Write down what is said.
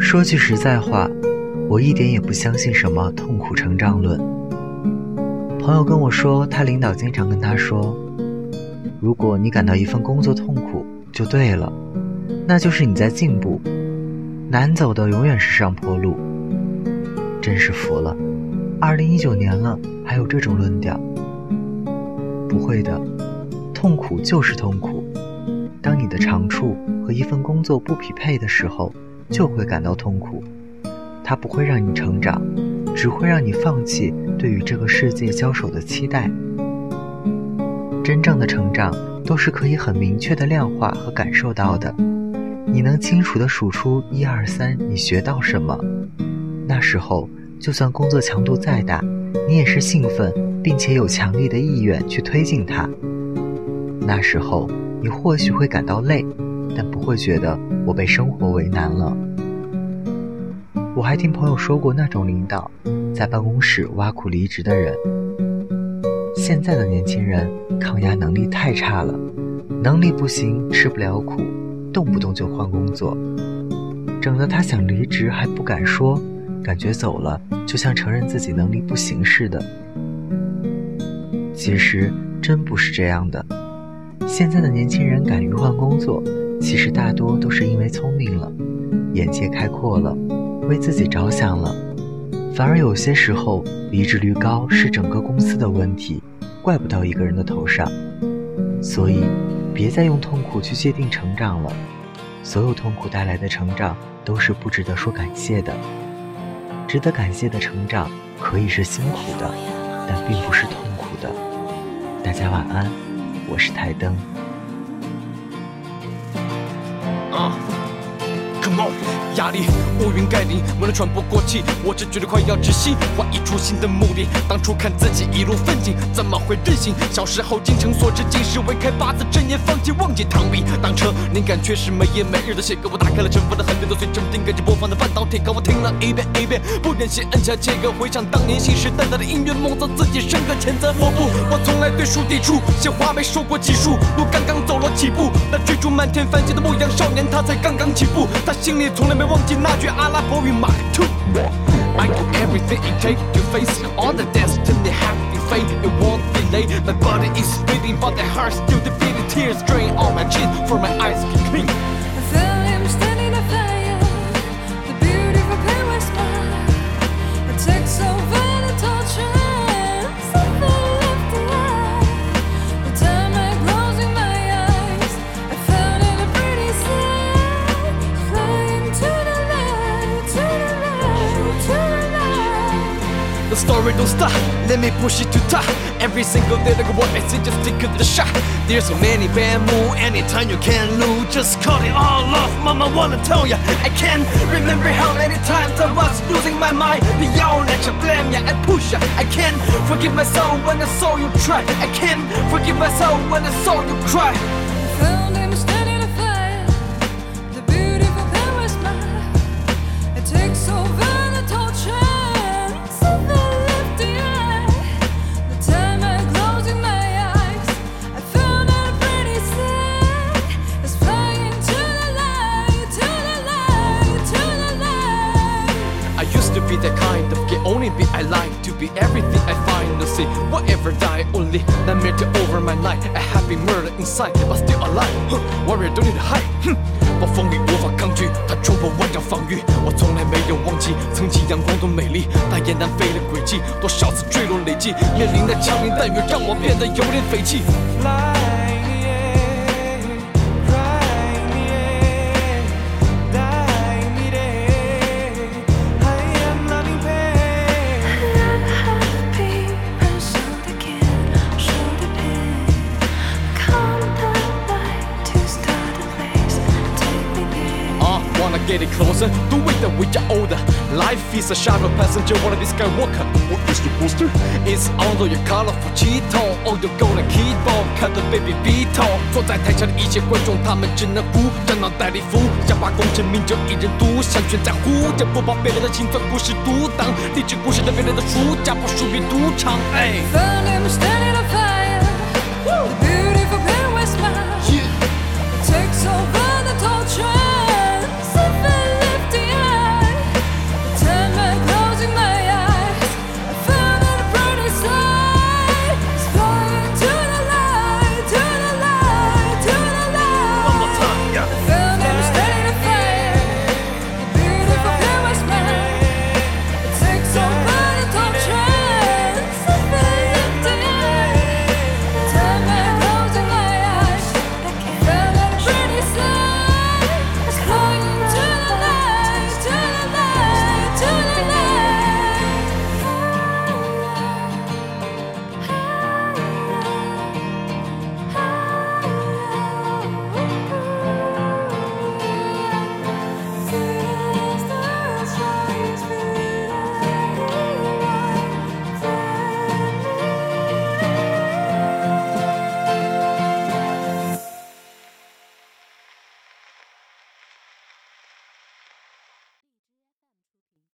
说句实在话，我一点也不相信什么痛苦成长论。朋友跟我说，他领导经常跟他说：“如果你感到一份工作痛苦，就对了，那就是你在进步。难走的永远是上坡路。”真是服了，二零一九年了，还有这种论调？不会的，痛苦就是痛苦。当你的长处和一份工作不匹配的时候，就会感到痛苦。它不会让你成长。只会让你放弃对与这个世界交手的期待。真正的成长都是可以很明确的量化和感受到的。你能清楚的数出一二三，你学到什么？那时候，就算工作强度再大，你也是兴奋，并且有强力的意愿去推进它。那时候，你或许会感到累，但不会觉得我被生活为难了。我还听朋友说过，那种领导在办公室挖苦离职的人。现在的年轻人抗压能力太差了，能力不行，吃不了苦，动不动就换工作，整得他想离职还不敢说，感觉走了就像承认自己能力不行似的。其实真不是这样的，现在的年轻人敢于换工作，其实大多都是因为聪明了，眼界开阔了。为自己着想了，反而有些时候离职率高是整个公司的问题，怪不到一个人的头上。所以，别再用痛苦去界定成长了。所有痛苦带来的成长都是不值得说感谢的。值得感谢的成长可以是辛苦的，但并不是痛苦的。大家晚安，我是台灯。off. 压力乌云盖顶，为了喘不过气，我只觉得快要窒息。画一出新的目的，当初看自己一路奋进，怎么会任性？小时候精诚所至，今时未开，八字真言放弃，忘记螳臂当车，灵感却是没夜没日的写歌。我打开了尘封的很多都随身听，跟着播放的半导体歌，我听了一遍一遍，不忍心摁下切割，回想当年信誓旦旦的音乐梦，遭自己深刻谴责。我不，我从来对书抵触，鲜花没说过几束，路刚刚走了几步，那追逐满天繁星的牧羊少年，他才刚刚起步，心里从来没。忘记那句阿拉伯语，My two。I do everything it takes to face all the destiny having faith it won't delay. My body is beating, but the heart still defeating. Tears drain on my chin, for my eyes can clean. The story don't stop, let me push it to top. Every single day, like I say, just take the shot. There's so many bad moves, anytime you can lose. Just cut it all off, mama wanna tell ya. I can't remember how many times I was losing my mind. All let you blame ya, I push ya. I can't forgive myself when I saw you try. I can't forgive myself when I saw you cry. Used to be that kind of kid, only be I like to be everything I find to see whatever die only nightmare to over my night a happy murder inside but still alive warrior don't need to hide 哼暴风雨无法抗拒它冲破万丈防御我从来没有忘记曾经阳光多美丽大雁南飞的轨迹多少次坠落累积面临的枪林弹雨让我变得有点匪气 get it closer, do it that we are older. Life is a shuttle passenger, wanna be Skywalker. What is the booster? It's under your colorful Cheeto, oh you're gonna keep on, cut the baby beat 坐在台下的一些观众，他们只能鼓掌脑袋里浮，想把功成名就一人独享，全在乎，这不怕别人的心酸故事独当，励志故事的别人的书，架不输别赌场。哎。